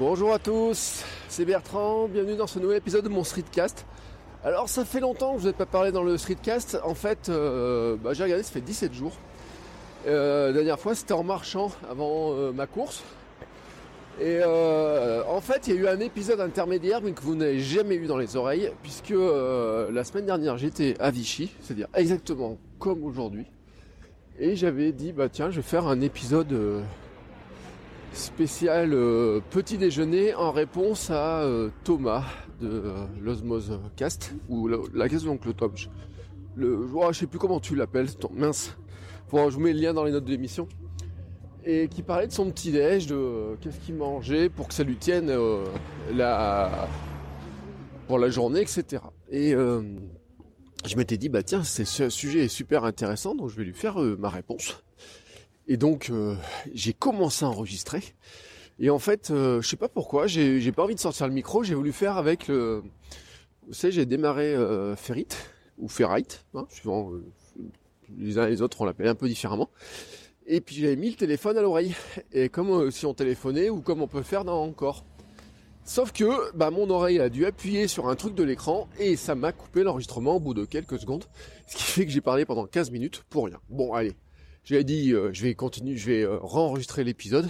Bonjour à tous, c'est Bertrand, bienvenue dans ce nouvel épisode de mon Streetcast. Alors ça fait longtemps que je vous ai pas parlé dans le Streetcast, en fait euh, bah, j'ai regardé, ça fait 17 jours. Euh, la dernière fois c'était en marchant avant euh, ma course. Et en fait il y a eu un épisode intermédiaire mais que vous n'avez jamais eu dans les oreilles, puisque la semaine dernière j'étais à Vichy, c'est-à-dire exactement comme aujourd'hui. Et j'avais dit bah tiens je vais faire un épisode spécial euh, petit déjeuner en réponse à euh, Thomas de euh, l'Osmose Cast ou la, la de Tom. Je, le, oh, je sais plus comment tu l'appelles, mince. Bon, je vous mets le lien dans les notes de l'émission. Et qui parlait de son petit déj, de euh, qu'est-ce qu'il mangeait pour que ça lui tienne pour la journée, etc. Et je m'étais dit bah tiens, ce sujet est super intéressant, donc je vais lui faire ma réponse. Et donc euh, j'ai commencé à enregistrer. Et en fait, euh, je sais pas pourquoi, j'ai pas envie de sortir le micro, j'ai voulu faire avec le. Vous savez, j'ai démarré euh, Ferrite ou Ferrite, hein, suivant euh, les uns et les autres, on l'appelle un peu différemment. Et puis j'avais mis le téléphone à l'oreille, et comme euh, si on téléphonait ou comme on peut faire dans encore. Sauf que bah, mon oreille a dû appuyer sur un truc de l'écran et ça m'a coupé l'enregistrement au bout de quelques secondes, ce qui fait que j'ai parlé pendant 15 minutes pour rien. Bon, allez, j'avais dit, euh, je vais continuer, je vais euh, re-enregistrer l'épisode.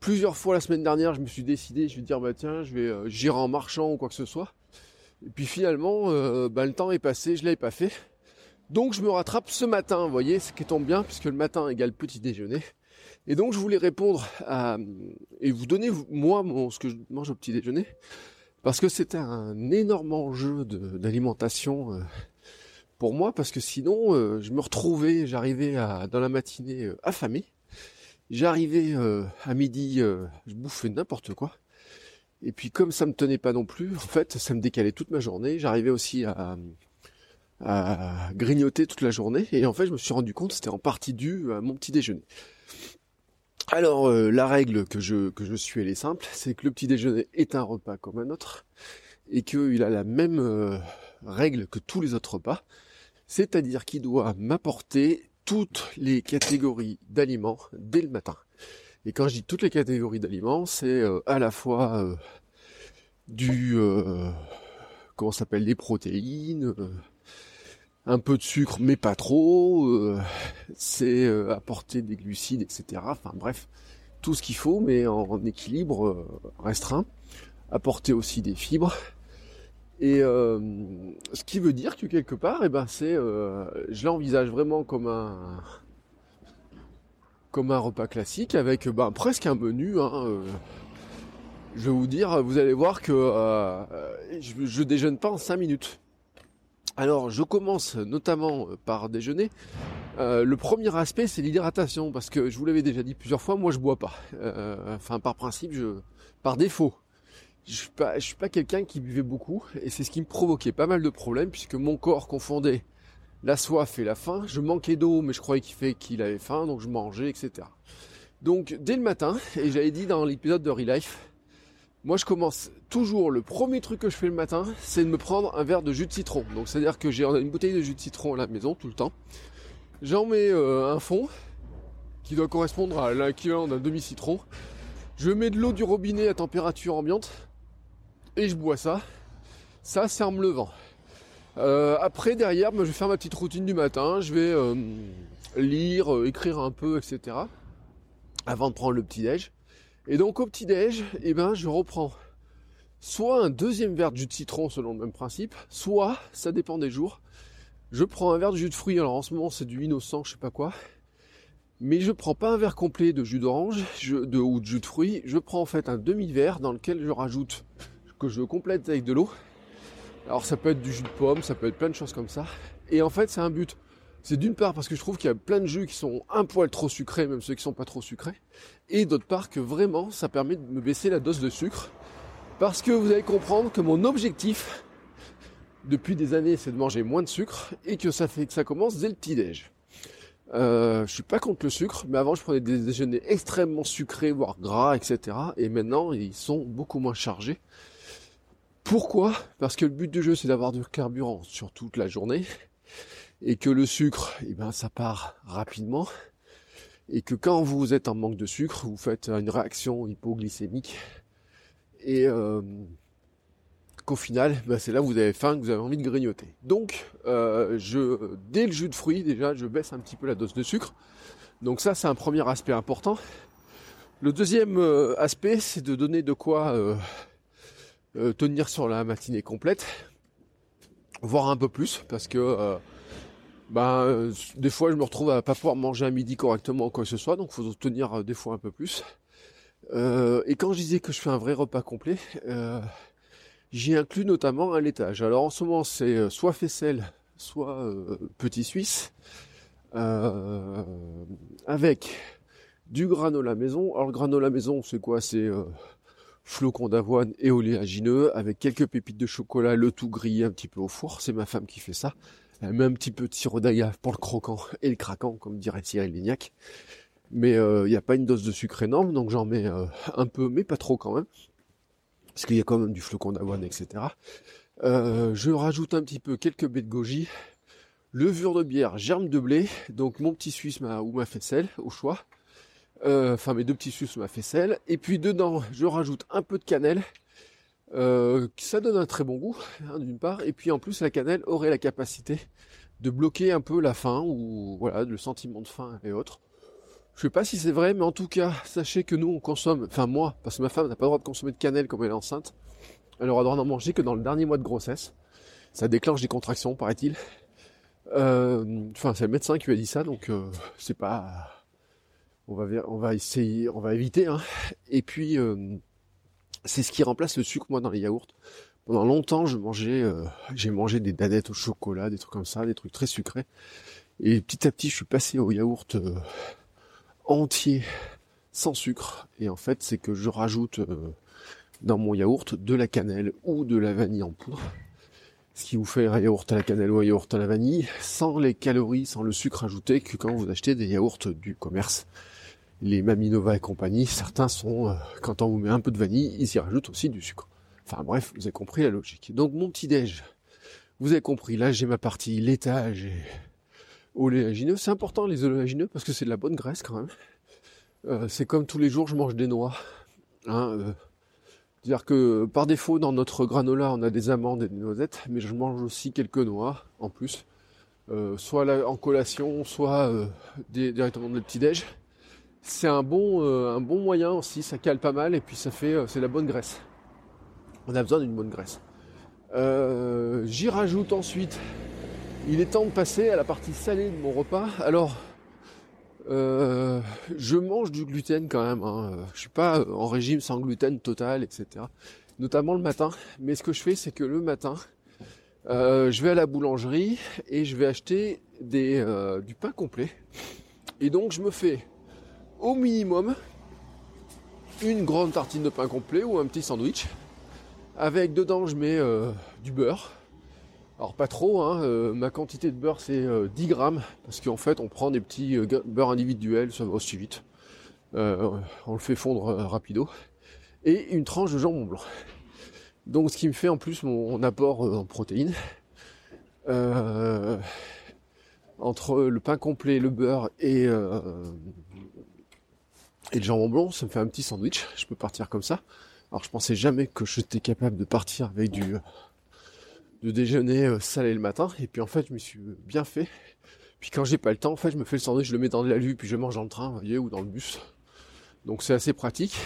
Plusieurs fois la semaine dernière, je me suis décidé, je vais dire, bah tiens, je vais euh, j'irai en marchant ou quoi que ce soit. Et puis finalement, euh, bah, le temps est passé, je l'avais pas fait. Donc je me rattrape ce matin, vous voyez, ce qui tombe bien, puisque le matin égale petit déjeuner. Et donc je voulais répondre à et vous donner moi mon, ce que je mange au petit déjeuner, parce que c'était un énorme enjeu d'alimentation pour moi, parce que sinon euh, je me retrouvais, j'arrivais dans la matinée euh, affamé, j'arrivais euh, à midi, je bouffais n'importe quoi. Et puis comme ça me tenait pas non plus, en fait, ça me décalait toute ma journée. J'arrivais aussi à, à grignoter toute la journée. Et en fait, je me suis rendu compte c'était en partie dû à mon petit déjeuner. Alors, la règle que je, que je suis, elle est simple, c'est que le petit déjeuner est un repas comme un autre, et qu'il a la même règle que tous les autres repas, c'est-à-dire qu'il doit m'apporter toutes les catégories d'aliments dès le matin. Et quand je dis toutes les catégories d'aliments, c'est euh, à la fois euh, du... euh, comment s'appelle Des protéines, euh, un peu de sucre mais pas trop, c'est apporter des glucides, etc. Enfin bref, tout ce qu'il faut mais en, équilibre restreint. Apporter aussi des fibres. Et euh, ce qui veut dire que quelque part, eh ben c'est, euh, je l'envisage vraiment comme un comme un repas classique avec ben, presque un menu. Hein, euh. je vais vous dire, vous allez voir que je, je déjeune pas en 5 minutes. Alors, je commence notamment par déjeuner. Le premier aspect, c'est l'hydratation, parce que je vous l'avais déjà dit plusieurs fois, moi je bois pas. Enfin, par principe, je, par défaut, je suis pas, suis pas quelqu'un qui buvait beaucoup, et c'est ce qui me provoquait pas mal de problèmes, puisque mon corps confondait la soif et la faim. Je manquais d'eau, mais je croyais qu'il fait qu'il avait faim, donc je mangeais, etc. Donc, dès le matin, et j'avais dit dans l'épisode de Relife, moi, je commence toujours, le premier truc que je fais le matin, c'est de me prendre un verre de jus de citron. Donc, c'est-à-dire que j'ai une bouteille de jus de citron à la maison, tout le temps. J'en mets euh, un fond, qui doit correspondre à l'équivalent d'un demi-citron. Je mets de l'eau du robinet à température ambiante, et je bois ça. Ça, c'est en me levant. Euh, après, derrière, moi, je vais faire ma petite routine du matin. Je vais euh, lire, euh, écrire un peu, etc. Avant de prendre le petit-déj. Et donc au petit-déj, eh ben, je reprends soit un deuxième verre de jus de citron selon le même principe, soit, ça dépend des jours, je prends un verre de jus de fruits. Alors en ce moment c'est du innocent, je sais pas quoi. Mais je prends pas un verre complet de jus d'orange ou de jus de fruits. Je prends en fait un demi-verre dans lequel je rajoute, que je complète avec de l'eau. Alors ça peut être du jus de pomme, ça peut être plein de choses comme ça. Et en fait c'est un but C'est d'une part parce que je trouve qu'il y a plein de jus qui sont un poil trop sucrés, même ceux qui sont pas trop sucrés. Et d'autre part que vraiment ça permet de me baisser la dose de sucre. Parce que vous allez comprendre que mon objectif depuis des années c'est de manger moins de sucre et que ça fait que ça commence dès le petit-déj. Euh, je suis pas contre le sucre, mais avant je prenais des déjeuners extrêmement sucrés, voire gras, etc. Et maintenant ils sont beaucoup moins chargés. Pourquoi? Parce que le but du jeu c'est d'avoir du carburant sur toute la journée et que le sucre, eh ben ça part rapidement et que quand vous êtes en manque de sucre, vous faites une réaction hypoglycémique et euh, qu'au final, ben, c'est là où vous avez faim, que vous avez envie de grignoter. Donc, euh, je, dès le jus de fruits, déjà, je baisse un petit peu la dose de sucre. Donc ça, c'est un premier aspect important. Le deuxième euh, aspect, c'est de donner de quoi tenir sur la matinée complète, voire un peu plus, parce que ben, des fois je me retrouve à pas pouvoir manger à midi correctement ou quoi que ce soit, donc faut tenir des fois un peu plus. et quand je disais que je fais un vrai repas complet, J'y inclus notamment un laitage. Alors en ce moment c'est euh, soit faisselle, soit euh, petit suisse, euh, avec du granola maison. Alors le granola maison c'est quoi? C'est flocons d'avoine et oléagineux avec quelques pépites de chocolat, le tout grillé un petit peu au four. C'est ma femme qui fait ça. Elle met un petit peu de sirop d'agave pour le croquant et le craquant, comme dirait Cyril Lignac. Mais il n'y a pas une dose de sucre énorme, donc j'en mets un peu, mais pas trop quand même parce qu'il y a quand même du flocon d'avoine, etc. Euh, je rajoute un petit peu quelques baies de goji, levure de bière, germe de blé, donc mon petit suisse ma, ou ma faisselle au choix. Euh, enfin mes deux petits suisses ou ma faisselle. Et puis dedans, je rajoute un peu de cannelle. Euh, ça donne un très bon goût, hein, d'une part. Et puis en plus, la cannelle aurait la capacité de bloquer un peu la faim ou voilà le sentiment de faim et autres. Je sais pas si c'est vrai, mais en tout cas, sachez que nous, on consomme, enfin moi, parce que ma femme n'a pas le droit de consommer de cannelle comme elle est enceinte. Elle aura le droit d'en manger que dans le dernier mois de grossesse. Ça déclenche des contractions, paraît-il. Euh, enfin, c'est le médecin qui lui a dit ça, donc c'est pas. On va, essayer, on va éviter. Hein. Et puis, euh, c'est ce qui remplace le sucre moi dans les yaourts. Pendant longtemps, je mangeais, j'ai mangé des danettes au chocolat, des trucs comme ça, des trucs très sucrés. Et petit à petit, je suis passé au yaourt entier sans sucre. Et en fait, c'est que je rajoute euh, dans mon yaourt de la cannelle ou de la vanille en poudre. Ce qui vous fait un yaourt à la cannelle ou un yaourt à la vanille, sans les calories, sans le sucre ajouté que quand vous achetez des yaourts du commerce. Les Maminova et compagnie, certains sont, euh, quand on vous met un peu de vanille, ils y rajoutent aussi du sucre. Enfin bref, vous avez compris la logique. Donc mon petit déj, vous avez compris, là j'ai ma partie laitage et oléagineux. C'est important les oléagineux parce que c'est de la bonne graisse quand même. Euh, c'est comme tous les jours je mange des noix. Hein, euh. C'est-à-dire que par défaut dans notre granola on a des amandes et des noisettes, mais je mange aussi quelques noix en plus. Soit en collation, soit directement dans le petit déj. C'est un bon, un bon moyen aussi, ça cale pas mal et puis ça fait c'est la bonne graisse. On a besoin d'une bonne graisse. J'y rajoute ensuite il est temps de passer à la partie salée de mon repas. Alors, euh, je mange du gluten quand même. Hein. Je suis pas en régime sans gluten total, etc. Notamment le matin. Mais ce que je fais, c'est que le matin, euh, je vais à la boulangerie et je vais acheter euh, du pain complet. Et donc, je me fais au minimum une grande tartine de pain complet ou un petit sandwich. Avec dedans, je mets du beurre alors pas trop, hein, euh, ma quantité de beurre c'est 10 euh, grammes, parce qu'en fait on prend des petits euh, beurres individuels, ça va aussi vite. on le fait fondre rapido. Et une tranche de jambon blanc. Donc ce qui me fait en plus mon, apport en protéines. entre le pain complet, le beurre et, et le jambon blanc, ça me fait un petit sandwich. Je peux partir comme ça. Alors je pensais jamais que j'étais capable de partir avec du déjeuner euh, salé le matin. Et puis en fait, je me suis bien fait. Puis quand j'ai pas le temps, en fait, je me fais le sandwich, je le mets dans de la lue, puis je mange dans le train, vous voyez, ou dans le bus. Donc c'est assez pratique.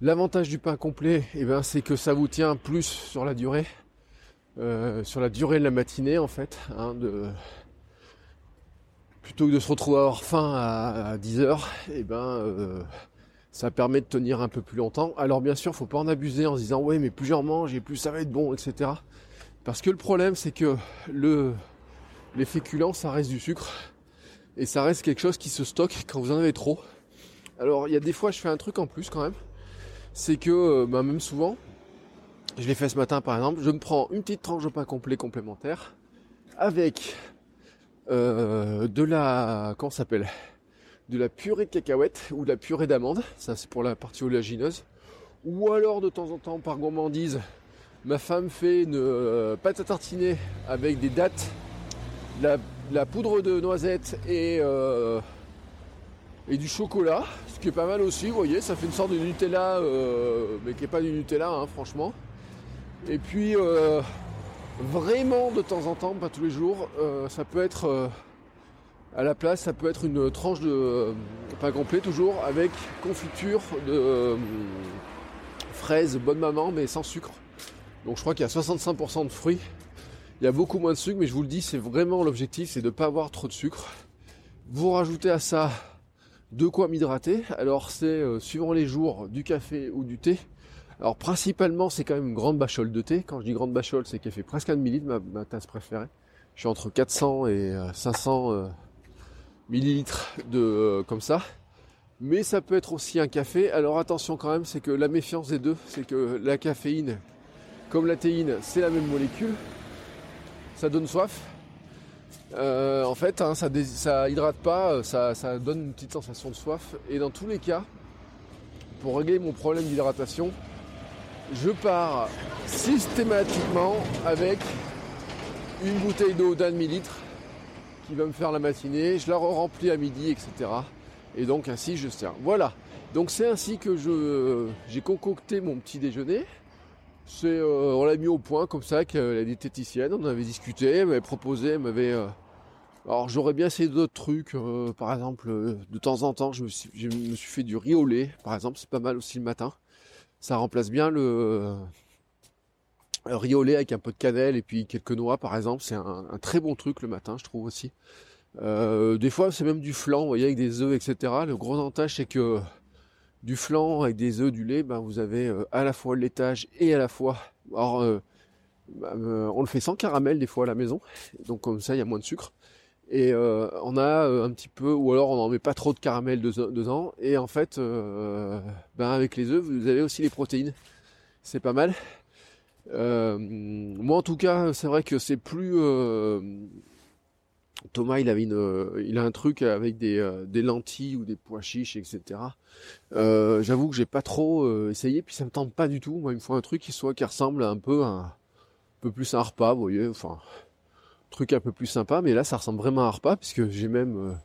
L'avantage du pain complet, eh ben, c'est que ça vous tient plus sur la durée, euh, sur la durée de la matinée en fait, hein, plutôt que de se retrouver à avoir faim à, 10 heures, eh ben euh, ça permet de tenir un peu plus longtemps. Alors bien sûr, faut pas en abuser en se disant ouais mais plus j'en mange et plus ça va être bon, etc. Parce que le problème, c'est que le, les féculents, ça reste du sucre. Et ça reste quelque chose qui se stocke quand vous en avez trop. Alors il y a des fois je fais un truc en plus quand même. C'est que euh, bah, même souvent, je l'ai fait ce matin par exemple, je me prends une petite tranche de pain complet complémentaire avec euh, de la comment s'appelle? De la purée de cacahuètes ou de la purée d'amande, ça c'est pour la partie oléagineuse. Ou alors de temps en temps par gourmandise, ma femme fait une euh, pâte à tartiner avec des dattes, la, la poudre de noisettes et, euh, et du chocolat, ce qui est pas mal aussi, vous voyez, ça fait une sorte de Nutella, mais qui n'est pas du Nutella, hein, franchement. Et puis vraiment de temps en temps, pas tous les jours, ça peut être à la place, ça peut être une tranche de euh, pain complet toujours avec confiture de euh, fraises bonne maman mais sans sucre. Donc je crois qu'il y a 65% de fruits. Il y a beaucoup moins de sucre, mais je vous le dis, c'est vraiment l'objectif, c'est de ne pas avoir trop de sucre. Vous rajoutez à ça de quoi m'hydrater. Alors c'est euh, suivant les jours du café ou du thé. Alors principalement c'est quand même une grande bachole de thé. Quand je dis grande bachole, c'est qu'elle fait presque un demi-litre, ma, tasse préférée. Je suis entre 400 et 500 millilitres de euh, comme ça. Mais ça peut être aussi un café. Alors attention quand même, c'est que la méfiance des deux, c'est que la caféine, comme la théine, c'est la même molécule. Ça donne soif. Euh, en fait, hein, ça, ça hydrate pas, ça donne une petite sensation de soif. Et dans tous les cas, pour régler mon problème d'hydratation, je pars systématiquement avec une bouteille d'eau d'un demi-litre qui va me faire la matinée, je la remplis à midi, etc. Et donc ainsi je tiens. Voilà. Donc c'est ainsi que j'ai concocté mon petit déjeuner. Euh, on l'a mis au point comme ça avec la diététicienne, on avait discuté, elle m'avait proposé, elle m'avait euh, alors j'aurais bien essayé d'autres trucs, euh, par exemple de temps en temps je me, suis, je me suis fait du riz au lait, par exemple, c'est pas mal aussi le matin. Ça remplace bien le au lait avec un peu de cannelle et puis quelques noix par exemple, c'est un, très bon truc le matin je trouve aussi. Euh, des fois c'est même du flan, vous voyez, avec des œufs, etc. Le gros avantage c'est que du flan avec des œufs, du lait, ben, vous avez euh, à la fois le laitage et à la fois... Alors euh, ben, on le fait sans caramel des fois à la maison, donc comme ça il y a moins de sucre. Et on a un petit peu, ou alors on n'en met pas trop de caramel dedans. Et en fait, ben avec les œufs, vous avez aussi les protéines. C'est pas mal. Euh, moi en tout cas, c'est vrai que c'est plus euh, Thomas, il avait une, il a un truc avec des, euh, des lentilles ou des pois chiches, etc. Euh, J'avoue que j'ai pas trop essayé, puis ça me tente pas du tout. Moi, il me faut un truc qui soit qui ressemble un peu à un, peu plus à un repas, vous voyez. Enfin, truc un peu plus sympa. Mais là, ça ressemble vraiment à un repas puisque j'ai même,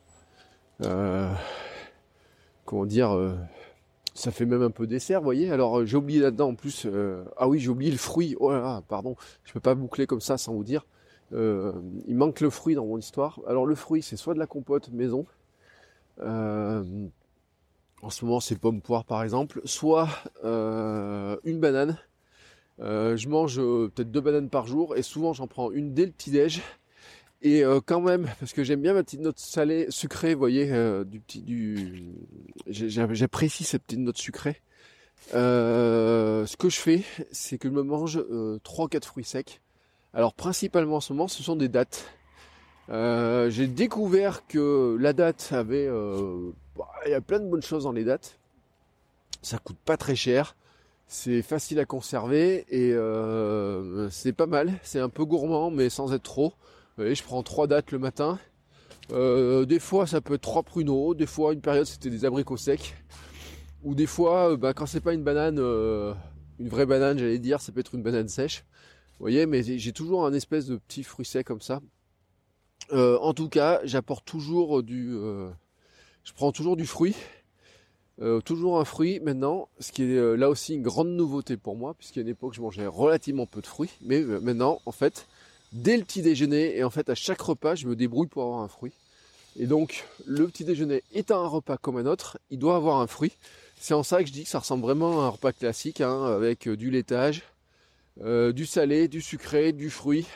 comment dire ça fait même un peu dessert, vous voyez. Alors euh, j'ai oublié là-dedans en plus. Euh, ah oui, j'ai oublié le fruit. Oh là là, pardon. Je peux pas boucler comme ça sans vous dire. Euh, il manque le fruit dans mon histoire. Alors le fruit, c'est soit de la compote maison. en ce moment, c'est pomme poire par exemple, soit une banane. Je mange peut-être deux bananes par jour et souvent j'en prends une dès le petit déj et euh, quand même, parce que j'aime bien ma petite note salée, sucrée, vous voyez, euh, du petit, du, j'apprécie cette petite note sucrée. Euh, ce que je fais, c'est que je me mange trois, quatre fruits secs. Alors principalement en ce moment, ce sont des dattes. J'ai découvert que la date avait, bah, il y a plein de bonnes choses dans les dattes. Ça coûte pas très cher. C'est facile à conserver et c'est pas mal. C'est un peu gourmand, mais sans être trop je prends trois dates le matin. Euh, des fois, ça peut être trois pruneaux. Des fois, une période, c'était des abricots secs. Ou des fois, euh, bah, quand c'est pas une banane, euh, une vraie banane, j'allais dire, ça peut être une banane sèche. Vous voyez, mais j'ai toujours un espèce de petit fruit sec comme ça. en tout cas, j'apporte toujours du, je prends toujours du fruit, toujours un fruit maintenant, ce qui est là aussi une grande nouveauté pour moi, puisqu'à une époque je mangeais relativement peu de fruits, mais maintenant, en fait, dès le petit déjeuner. Et en fait, à chaque repas, je me débrouille pour avoir un fruit. Et donc, le petit déjeuner étant un repas comme un autre, il doit avoir un fruit. C'est en ça que je dis que ça ressemble vraiment à un repas classique, hein, avec euh, du laitage, euh, du salé, du sucré, du fruit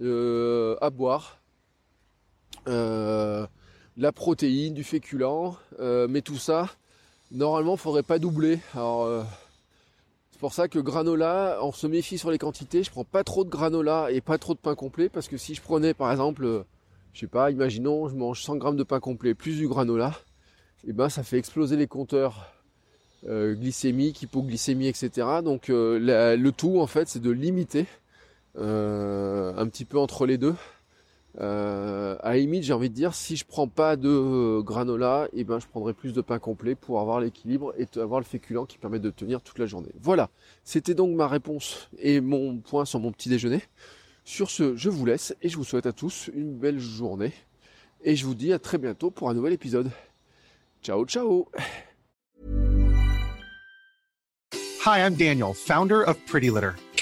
euh, à boire, la protéine, du féculent, mais tout ça, normalement, il ne faudrait pas doubler. Alors, c'est pour ça que granola, on se méfie sur les quantités. Je prends pas trop de granola et pas trop de pain complet parce que si je prenais par exemple je sais pas, imaginons, je mange 100 grammes de pain complet plus du granola, et ben ça fait exploser les compteurs euh, glycémique, hypoglycémie, etc. Donc euh, le tout en fait c'est de limiter euh, un petit peu entre les deux. À la limite j'ai envie de dire si je prends pas de granola, et eh ben je prendrai plus de pain complet pour avoir l'équilibre et avoir le féculent qui permet de tenir toute la journée. Voilà, c'était donc ma réponse et mon point sur mon petit déjeuner. Sur ce, je vous laisse et je vous souhaite à tous une belle journée. Et je vous dis à très bientôt pour un nouvel épisode. Ciao, ciao Hi, I'm Daniel, founder of Pretty Litter.